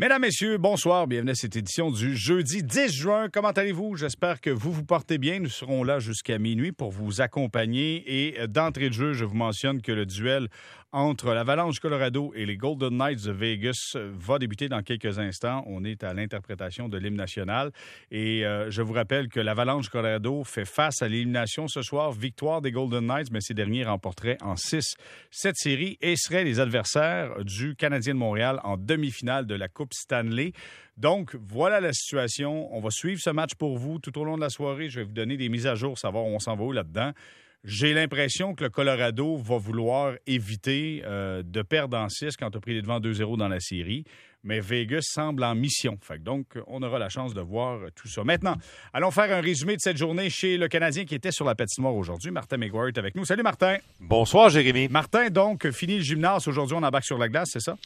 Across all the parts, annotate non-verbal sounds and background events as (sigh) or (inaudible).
Mesdames, Messieurs, bonsoir. Bienvenue à cette édition du jeudi 10 juin. Comment allez-vous? J'espère que vous vous portez bien. Nous serons là jusqu'à minuit pour vous accompagner. Et euh, d'entrée de jeu, je vous mentionne que le duel entre l'Avalanche Colorado et les Golden Knights de Vegas va débuter dans quelques instants. On est à l'interprétation de l'hymne national. Et euh, je vous rappelle que l'Avalanche Colorado fait face à l'élimination ce soir. Victoire des Golden Knights, mais ces derniers remporteraient en 6 cette série et seraient les adversaires du Canadien de Montréal en demi-finale de la Coupe Stanley. Donc, voilà la situation. On va suivre ce match pour vous tout au long de la soirée. Je vais vous donner des mises à jour, savoir où on s'en va où là-dedans. J'ai l'impression que le Colorado va vouloir éviter euh, de perdre en 6 quand on a pris les devants 2-0 dans la série. Mais Vegas semble en mission. Fait donc, on aura la chance de voir tout ça. Maintenant, allons faire un résumé de cette journée chez le Canadien qui était sur la patinoire aujourd'hui. Martin McGuire est avec nous. Salut Martin. Bonsoir Jérémy. Martin, donc, fini le gymnase. Aujourd'hui, on embarque sur la glace, c'est ça?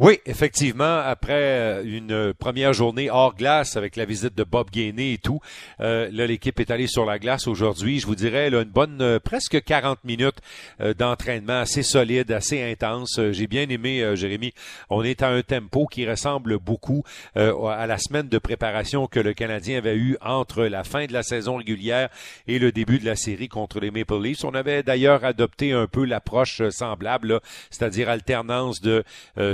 Oui, effectivement, après euh, une première journée hors glace avec la visite de Bob Gainey et tout, euh, là l'équipe est allée sur la glace aujourd'hui. Je vous dirais là, une bonne euh, presque 40 minutes d'entraînement assez solide, assez intense. J'ai bien aimé, Jérémy. On est à un tempo qui ressemble beaucoup à la semaine de préparation que le Canadien avait eu entre la fin de la saison régulière et le début de la série contre les Maple Leafs. On avait d'ailleurs adopté un peu l'approche semblable, c'est-à-dire alternance de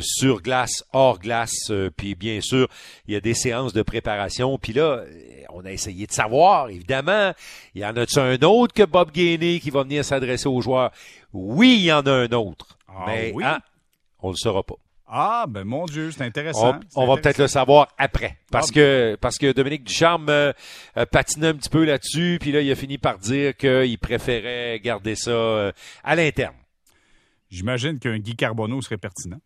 sur sur glace, hors glace, euh, puis bien sûr, il y a des séances de préparation. Puis là, euh, on a essayé de savoir, évidemment, il y en a-tu un autre que Bob Gainey qui va venir s'adresser aux joueurs? Oui, il y en a un autre. Ah mais oui? hein, on ne le saura pas. Ah, ben mon Dieu, c'est intéressant. On, on va peut-être le savoir après. Parce Ah, que parce que Dominique Ducharme euh, patinait un petit peu là-dessus, puis là, il a fini par dire qu'il préférait garder ça euh, à l'interne. J'imagine qu'un Guy Carbonneau serait pertinent.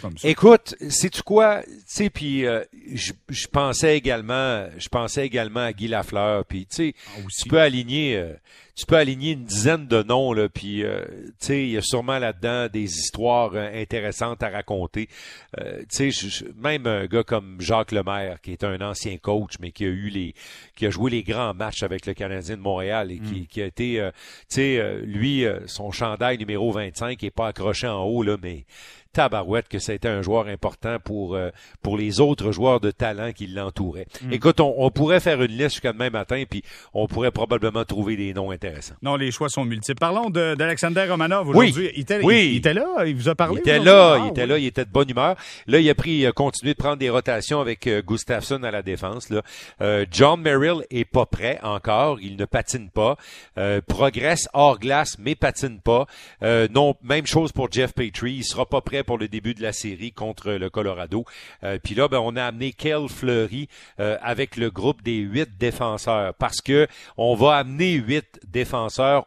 Comme ça. Écoute, sais-tu quoi? Tu sais, puis euh, je, je pensais également, je pensais également à Guy Lafleur, puis tu sais, Ah, tu peux aligner, euh, tu peux aligner une dizaine de noms là, puis euh, tu sais, il y a sûrement là-dedans des histoires euh, intéressantes à raconter. Euh, même un gars comme Jacques Lemaire, qui est un ancien coach, mais qui a eu les, qui a joué les grands matchs avec le Canadien de Montréal et qui, qui a été, euh, tu sais, euh, lui, euh, son chandail numéro 25 est pas accroché en haut là, mais tabarouette que ça a été un joueur important pour euh, pour les autres joueurs de talent qui l'entouraient. Écoute, on, on pourrait faire une liste jusqu'à demain matin, puis on pourrait probablement trouver des noms intéressants. Non, les choix sont multiples. Parlons de- d'Alexander Romanov Oui. Il, était, Oui. il, il était là, il vous a parlé. Il était là, Ah, il était oui. là, il était de bonne humeur. Là, il a pris, il a continué de prendre des rotations avec euh, Gustafsson à la défense. Là. Euh, John Merrill est pas prêt encore, il ne patine pas. Euh, progresse hors glace, mais patine pas. Euh, non, même chose pour Jeff Petrie, il sera pas prêt pour le début de la série contre le Colorado. Euh, Puis là, ben, on a amené Kel Fleury euh, avec le groupe des huit défenseurs parce que on va amener huit défenseurs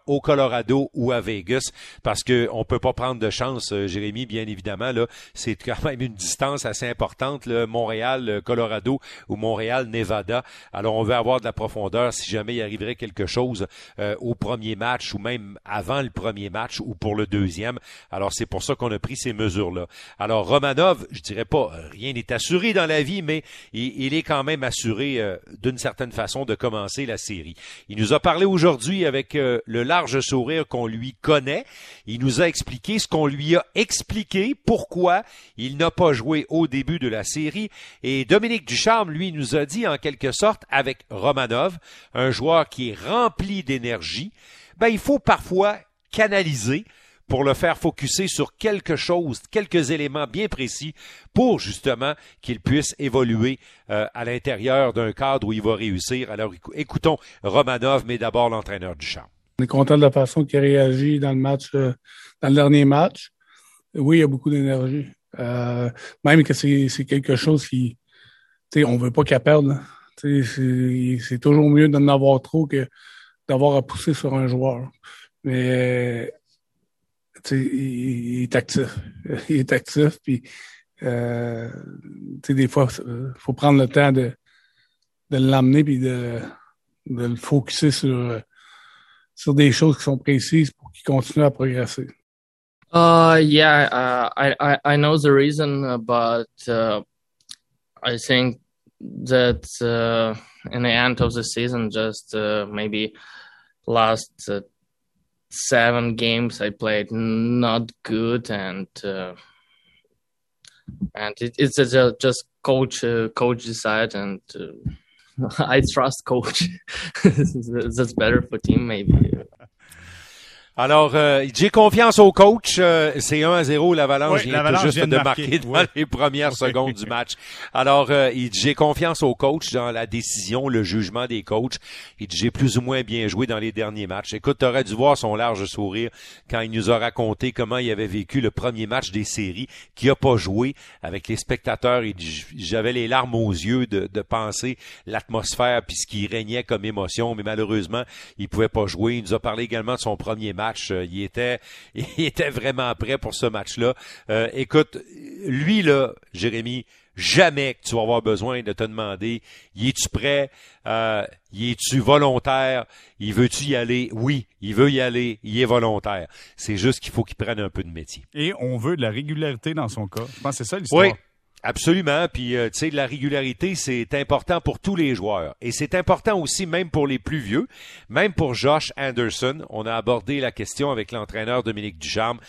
au Colorado ou à Vegas parce que on peut pas prendre de chance, euh, Jérémy, bien évidemment. Là, c'est (laughs) quand même une distance assez importante, là, Montréal, euh, ou Montréal, Nevada. Alors, on veut avoir de la profondeur si jamais il arriverait quelque chose euh, au premier match ou même avant le premier match ou pour le deuxième. Alors, c'est pour ça qu'on a pris ces mesures-là. Alors, Romanov, je dirais pas, rien n'est assuré dans la vie, mais il, est quand même assuré d'une certaine façon de commencer la série. Il nous a parlé aujourd'hui avec euh, le large sourire qu'on lui connaît. Il nous a expliqué ce qu'on lui a expliqué, pourquoi il n'a pas joué au début de la série. Et Dominique Ducharme, lui, nous a dit en quelque sorte, avec Romanov, un joueur qui est rempli d'énergie, ben, il faut parfois canaliser pour le faire focuser sur quelque chose, quelques éléments bien précis pour justement qu'il puisse évoluer euh, à l'intérieur d'un cadre où il va réussir. Alors écou- écoutons Romanov, mais d'abord l'entraîneur du champ. On est content de la façon qu'il a réagi dans le match, euh, dans le dernier match. Oui, il y a beaucoup d'énergie. Euh, même que c'est quelque chose qui, tu sais, on veut pas qu'elle perde. C'est toujours mieux d'en avoir trop que d'avoir à pousser sur un joueur. Mais il, est actif. (laughs) Il est actif, puis euh, des fois, il faut prendre le temps de, de l'amener puis de, de le focuser sur euh, sur des choses qui sont précises pour qu'il continue à progresser. Uh, yeah, uh, I, I, I know the reason, uh, but uh, I think that uh, in the end of the season, just uh, maybe last uh, seven games I played not good, and uh, and it, it's just, just coach uh, coach decide, and uh, (laughs) I trust coach. (laughs) That's better for team maybe. Alors, euh, j'ai confiance au coach. Euh, c'est 1 à 0. L'Avalanche vient tout juste de, marquer, dans les premières secondes du match. Alors, euh, j'ai confiance au coach dans la décision, le jugement des coachs. J'ai plus ou moins bien joué dans les derniers matchs. Écoute, tu aurais dû voir son large sourire quand il nous a raconté comment il avait vécu le premier match des séries, qui a pas joué avec les spectateurs. J'avais les larmes aux yeux de, de penser l'atmosphère puis ce qui régnait comme émotion, mais malheureusement, il pouvait pas jouer. Il nous a parlé également de son premier match match. Euh, il était, (laughs) il était vraiment prêt pour ce match-là. Euh, écoute, lui là, Jérémy, jamais que tu vas avoir besoin de te demander, y es-tu prêt, euh, y es-tu volontaire, il veut-tu y aller, oui, il veut y aller, il est volontaire. C'est juste qu'il faut qu'il prenne un peu de métier. Et on veut de la régularité dans son cas. Je pense que c'est ça l'histoire. Oui. Absolument. Puis, euh, tu sais, la régularité, c'est important pour tous les joueurs. Et c'est important aussi même pour les plus vieux, même pour Josh Anderson. On a abordé la question avec l'entraîneur Dominique Ducharme.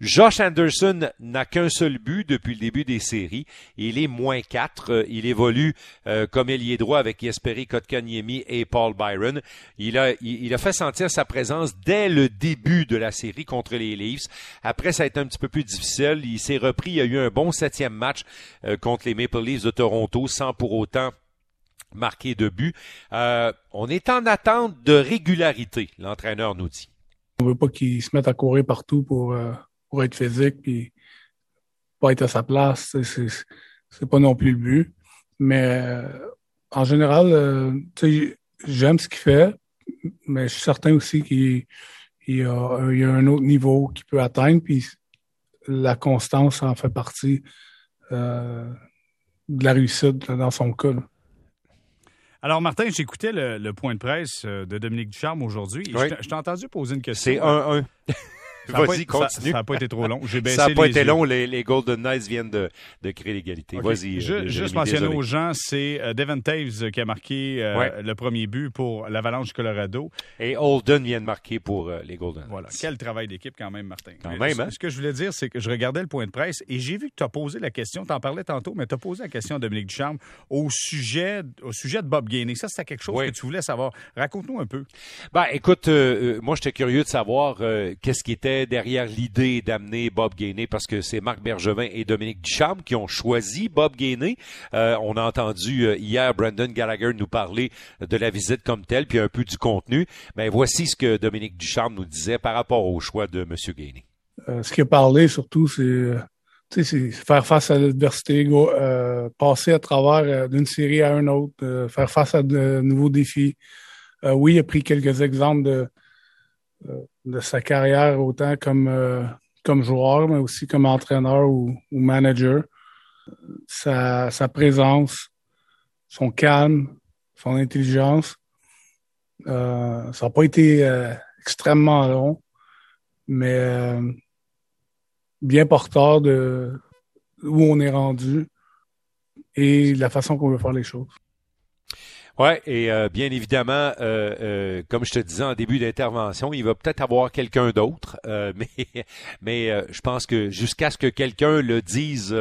Josh Anderson n'a qu'un seul but depuis le début des séries. Il est moins 4. Euh, il évolue euh, comme ailier droit avec Jesperi Kotkaniemi et Paul Byron. Il a, fait sentir sa présence dès le début de la série contre les Leafs. Après, ça a été un petit peu plus difficile. Il s'est repris. Il a eu un bon septième match euh, contre les Maple Leafs de Toronto sans pour autant marquer de but. on est en attente de régularité, l'entraîneur nous dit. On veut pas qu'il se mette à courir partout pour pour être physique puis pas être à sa place. C'est pas non plus le but. Mais euh, en général, euh, j'aime ce qu'il fait, mais je suis certain aussi qu'il y, a, un autre niveau qu'il peut atteindre, puis la constance en fait partie euh, de la réussite dans son cas. Alors, Martin, j'écoutais le, le, point de presse de Dominique Ducharme aujourd'hui. Je t'ai entendu poser une question. C'est 1-1. (laughs) Vas-y, continue. Ça n'a pas été trop long. (laughs) ça n'a pas été long. Les, Golden Knights viennent de, de créer l'égalité. Vas-y. Je, euh, juste mentionner aux gens, c'est euh, Devin Taves qui a marqué euh, le premier but pour l'Avalanche du Colorado. Et Holden vient de marquer pour les Golden Knights. Voilà. Quel travail d'équipe quand même, Martin. Quand même, hein? Ce que je voulais dire, c'est que je regardais le point de presse et j'ai vu que tu as posé la question, tu en parlais tantôt, mais tu as posé la question à Dominique Ducharme au sujet, au sujet de Bob Gainey. Ça, c'était quelque chose que tu voulais savoir. Raconte-nous un peu. Ben, écoute, moi, j'étais curieux de savoir qu'est-ce qui était derrière l'idée d'amener Bob Gainey parce que c'est Marc Bergevin et Dominique Ducharme qui ont choisi Bob Gainey. Euh, on a entendu euh, hier Brandon Gallagher nous parler de la visite comme telle, puis un peu du contenu. Mais voici ce que Dominique Ducharme nous disait par rapport au choix de M. Gainey. Euh, ce qui a parlé surtout, c'est c'est faire face à l'adversité, passer à travers d'une série à une autre, faire face à de nouveaux défis. oui, il a pris quelques exemples de, de sa carrière, autant comme, euh, comme joueur, mais aussi comme entraîneur ou, manager. Sa, sa, présence, son calme, son intelligence. Euh, ça n'a pas été euh, extrêmement long, mais bien porteur de où on est rendu et la façon qu'on veut faire les choses. Oui, et euh, bien évidemment, euh, euh, comme je te disais en début d'intervention, il va peut-être avoir quelqu'un d'autre, (laughs) mais, mais je pense que jusqu'à ce que quelqu'un le dise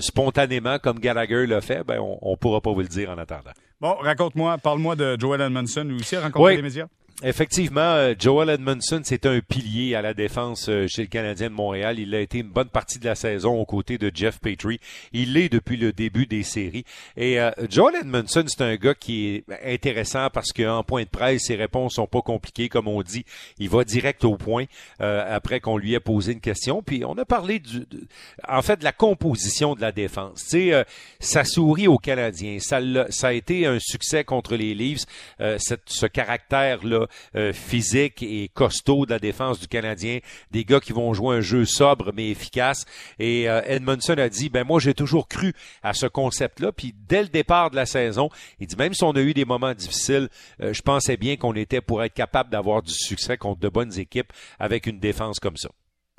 spontanément, comme Gallagher l'a fait, ben, on ne pourra pas vous le dire en attendant. Bon, raconte-moi, parle-moi de Joel Edmondson, lui aussi a rencontré les médias. Effectivement, euh, Joel Edmondson, c'est un pilier à la défense euh, chez le Canadien de Montréal. Il a été une bonne partie de la saison aux côtés de Jeff Petrie. Il l'est depuis le début des séries. Et euh, Joel Edmondson, c'est un gars qui est intéressant parce qu'en point de presse, ses réponses sont pas compliquées, comme on dit. Il va direct au point après qu'on lui ait posé une question. Puis on a parlé du, en fait de la composition de la défense. Ça sourit aux Canadiens. Ça, a été un succès contre les Leafs. Ce caractère-là euh, physique et costaud de la défense du Canadien, des gars qui vont jouer un jeu sobre mais efficace. Et euh, Edmondson a dit, ben moi j'ai toujours cru à ce concept-là. Puis dès le départ de la saison, il dit même si on a eu des moments difficiles, euh, je pensais bien qu'on était pour être capable d'avoir du succès contre de bonnes équipes avec une défense comme ça.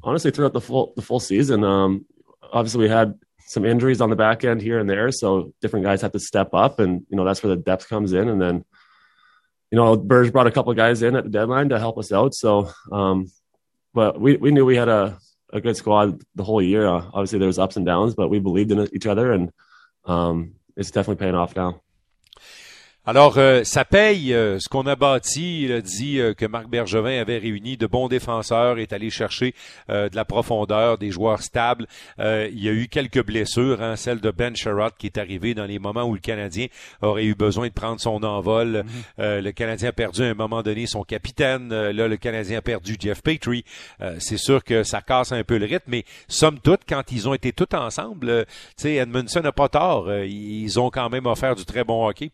Honestly, throughout the full the full season, um, obviously we had some injuries on the back end here and there, so different guys have to step up, and you know that's where the depth comes in, and then you know, Burge brought a couple guys in at the deadline to help us out. So, um, but we, we knew we had a a good squad the whole year. Uh, obviously, there was ups and downs, but we believed in each other, and um, it's definitely paying off now. Alors, euh, ça paye euh, ce qu'on a bâti. Il a dit euh, que Marc Bergevin avait réuni de bons défenseurs, est allé chercher de la profondeur, des joueurs stables. il y a eu quelques blessures, hein, celle de Ben Sherrod qui est arrivé dans les moments où le Canadien aurait eu besoin de prendre son envol. Mm-hmm. le Canadien a perdu à un moment donné son capitaine. là, le Canadien a perdu Jeff Petrie. C'est sûr que ça casse un peu le rythme, mais somme toute, quand ils ont été tous ensemble, tu sais, Edmondson n'a pas tort. ils ont quand même offert du très bon hockey.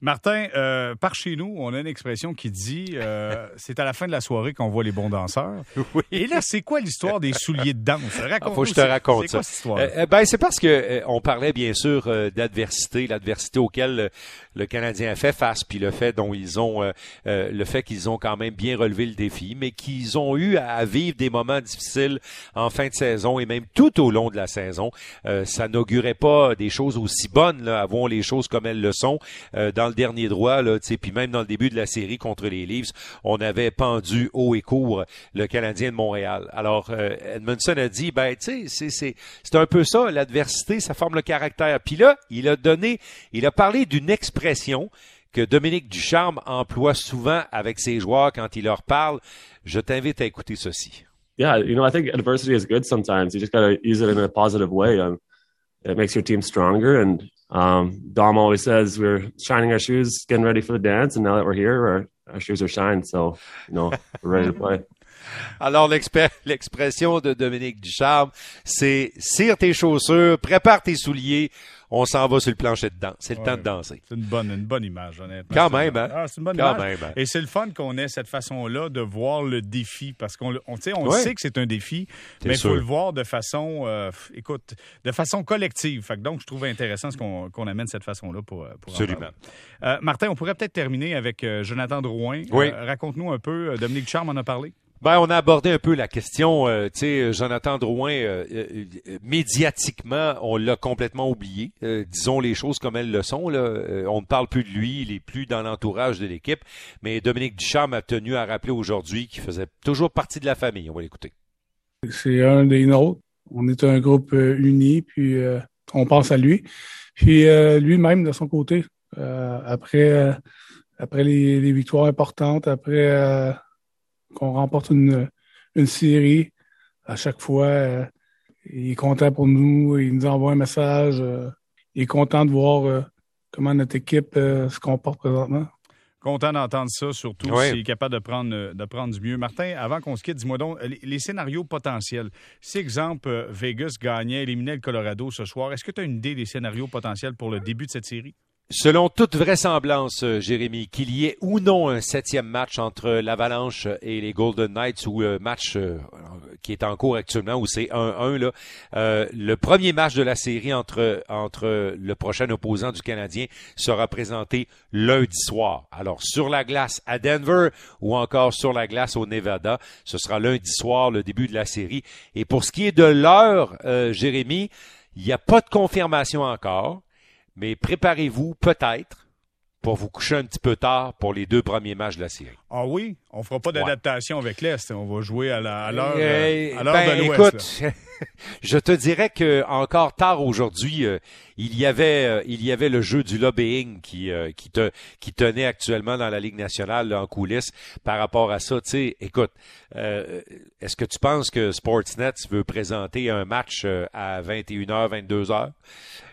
Martin, euh, par chez nous, on a une expression qui dit euh, (laughs) c'est à la fin de la soirée qu'on voit les bons danseurs. (laughs) Oui. Et là, c'est quoi l'histoire des souliers de danse? Raconte Faut que je te raconte ça. Euh, ben, c'est parce que on parlait bien sûr d'adversité, l'adversité auquel le Canadien a fait face, puis le fait dont ils ont, le fait qu'ils ont quand même bien relevé le défi, mais qu'ils ont eu à vivre des moments difficiles en fin de saison et même tout au long de la saison. ça n'augurait pas des choses aussi bonnes. Là, avouons les choses comme elles le sont dans le dernier droit, là, puis même dans le début de la série contre les Leafs, on avait pendu haut et court le Canadien de Montréal. Alors, euh, Edmondson a dit, ben, tu sais, c'est un peu ça, l'adversité, ça forme le caractère. Puis là, il a donné, il a parlé d'une expression que Dominique Ducharme emploie souvent avec ses joueurs quand il leur parle. Je t'invite à écouter ceci. Yeah, you know, I think adversity is good sometimes. You just got to use it in a positive way. Um, it makes your team stronger and Um, Dom always says we're shining our shoes, getting ready for the dance, and now that we're here, our, our shoes are shined. So, you know, we're ready to (laughs) play. Alors, l'expression de Dominique Ducharme, c'est cire tes chaussures, prépare tes souliers, on s'en va sur le plancher de danse. C'est le temps de danser. C'est une bonne, une bonne image, honnêtement. Quand même, hein? Ah, c'est une bonne image. Hein? Et c'est le fun qu'on ait cette façon-là de voir le défi, parce qu'on on, on sait que c'est un défi, mais il faut le voir de façon, euh, écoute, de façon collective. Fait donc, je trouve intéressant ce qu'on amène cette façon-là pour, euh, pour Absolument. Euh, Martin, on pourrait peut-être terminer avec Jonathan Drouin. Oui. Raconte-nous un peu, Dominique Charme en a parlé. Ben, on a abordé un peu la question. Euh, tu sais, Jonathan Drouin, euh, euh, médiatiquement, on l'a complètement oublié. disons les choses comme elles le sont. Là. on ne parle plus de lui, il est plus dans l'entourage de l'équipe. Mais Dominique Ducharme a tenu à rappeler aujourd'hui qu'il faisait toujours partie de la famille. On va l'écouter. C'est un des nôtres. On est un groupe uni, puis on pense à lui. Puis lui-même, de son côté, après, après les, les, victoires importantes, après qu'on remporte une, une série à chaque fois. Euh, il est content pour nous, il nous envoie un message. Euh, il est content de voir euh, comment notre équipe se comporte présentement. Content d'entendre ça, surtout s'il est capable de prendre, de prendre du mieux. Martin, avant qu'on se quitte, dis-moi donc, les, scénarios potentiels. Si, exemple, Vegas gagnait, éliminait le Colorado ce soir, est-ce que tu as une idée des scénarios potentiels pour le début de cette série? Selon toute vraisemblance, euh, Jérémy, qu'il y ait ou non un septième match entre l'Avalanche et les Golden Knights ou un match euh, qui est en cours actuellement où c'est 1-1 là, euh, le premier match de la série entre entre le prochain opposant du Canadien sera présenté lundi soir. Alors sur la glace à Denver ou encore sur la glace au Nevada, ce sera lundi soir le début de la série. Et pour ce qui est de l'heure, Jérémy, il n'y a pas de confirmation encore mais préparez-vous peut-être pour vous coucher un petit peu tard pour les deux premiers matchs de la série. Ah oui? On fera pas d'adaptation avec l'Est. On va jouer à l'heure euh, euh, ben, de l'Ouest. Écoute, (laughs) je te dirais que encore tard aujourd'hui, euh, il y avait il y avait le jeu du lobbying qui qui te qui tenait actuellement dans la Ligue nationale en coulisses par rapport à ça. Tu sais, écoute, est-ce que tu penses que Sportsnet veut présenter un match à 21h, 22h?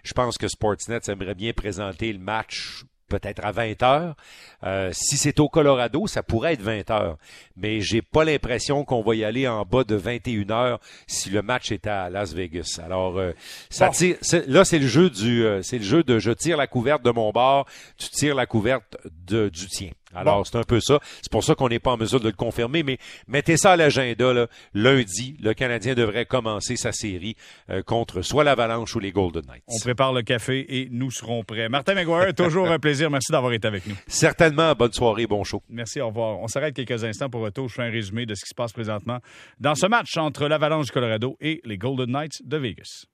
Je pense que Sportsnet aimerait bien présenter le match peut-être à 20 heures. Euh, si c'est au Colorado, ça pourrait être 20 heures. Mais j'ai pas l'impression qu'on va y aller en bas de 21 heures si le match est à Las Vegas. Alors, euh, ça tire, là, c'est le jeu du, euh, c'est le jeu de je tire la couverte de mon bord, tu tires la couverte de, du tien. Alors, c'est un peu ça. C'est pour ça qu'on n'est pas en mesure de le confirmer, mais mettez ça à l'agenda. Lundi, le Canadien devrait commencer sa série euh, contre soit l'Avalanche ou les Golden Knights. On prépare le café et nous serons prêts. Martin McGuire, toujours un plaisir. Merci d'avoir été avec nous. Certainement. Bonne soirée, bon show. Merci, au revoir. On s'arrête quelques instants pour retour. Je fais un résumé de ce qui se passe présentement dans ce match entre l'Avalanche du Colorado et les Golden Knights de Vegas.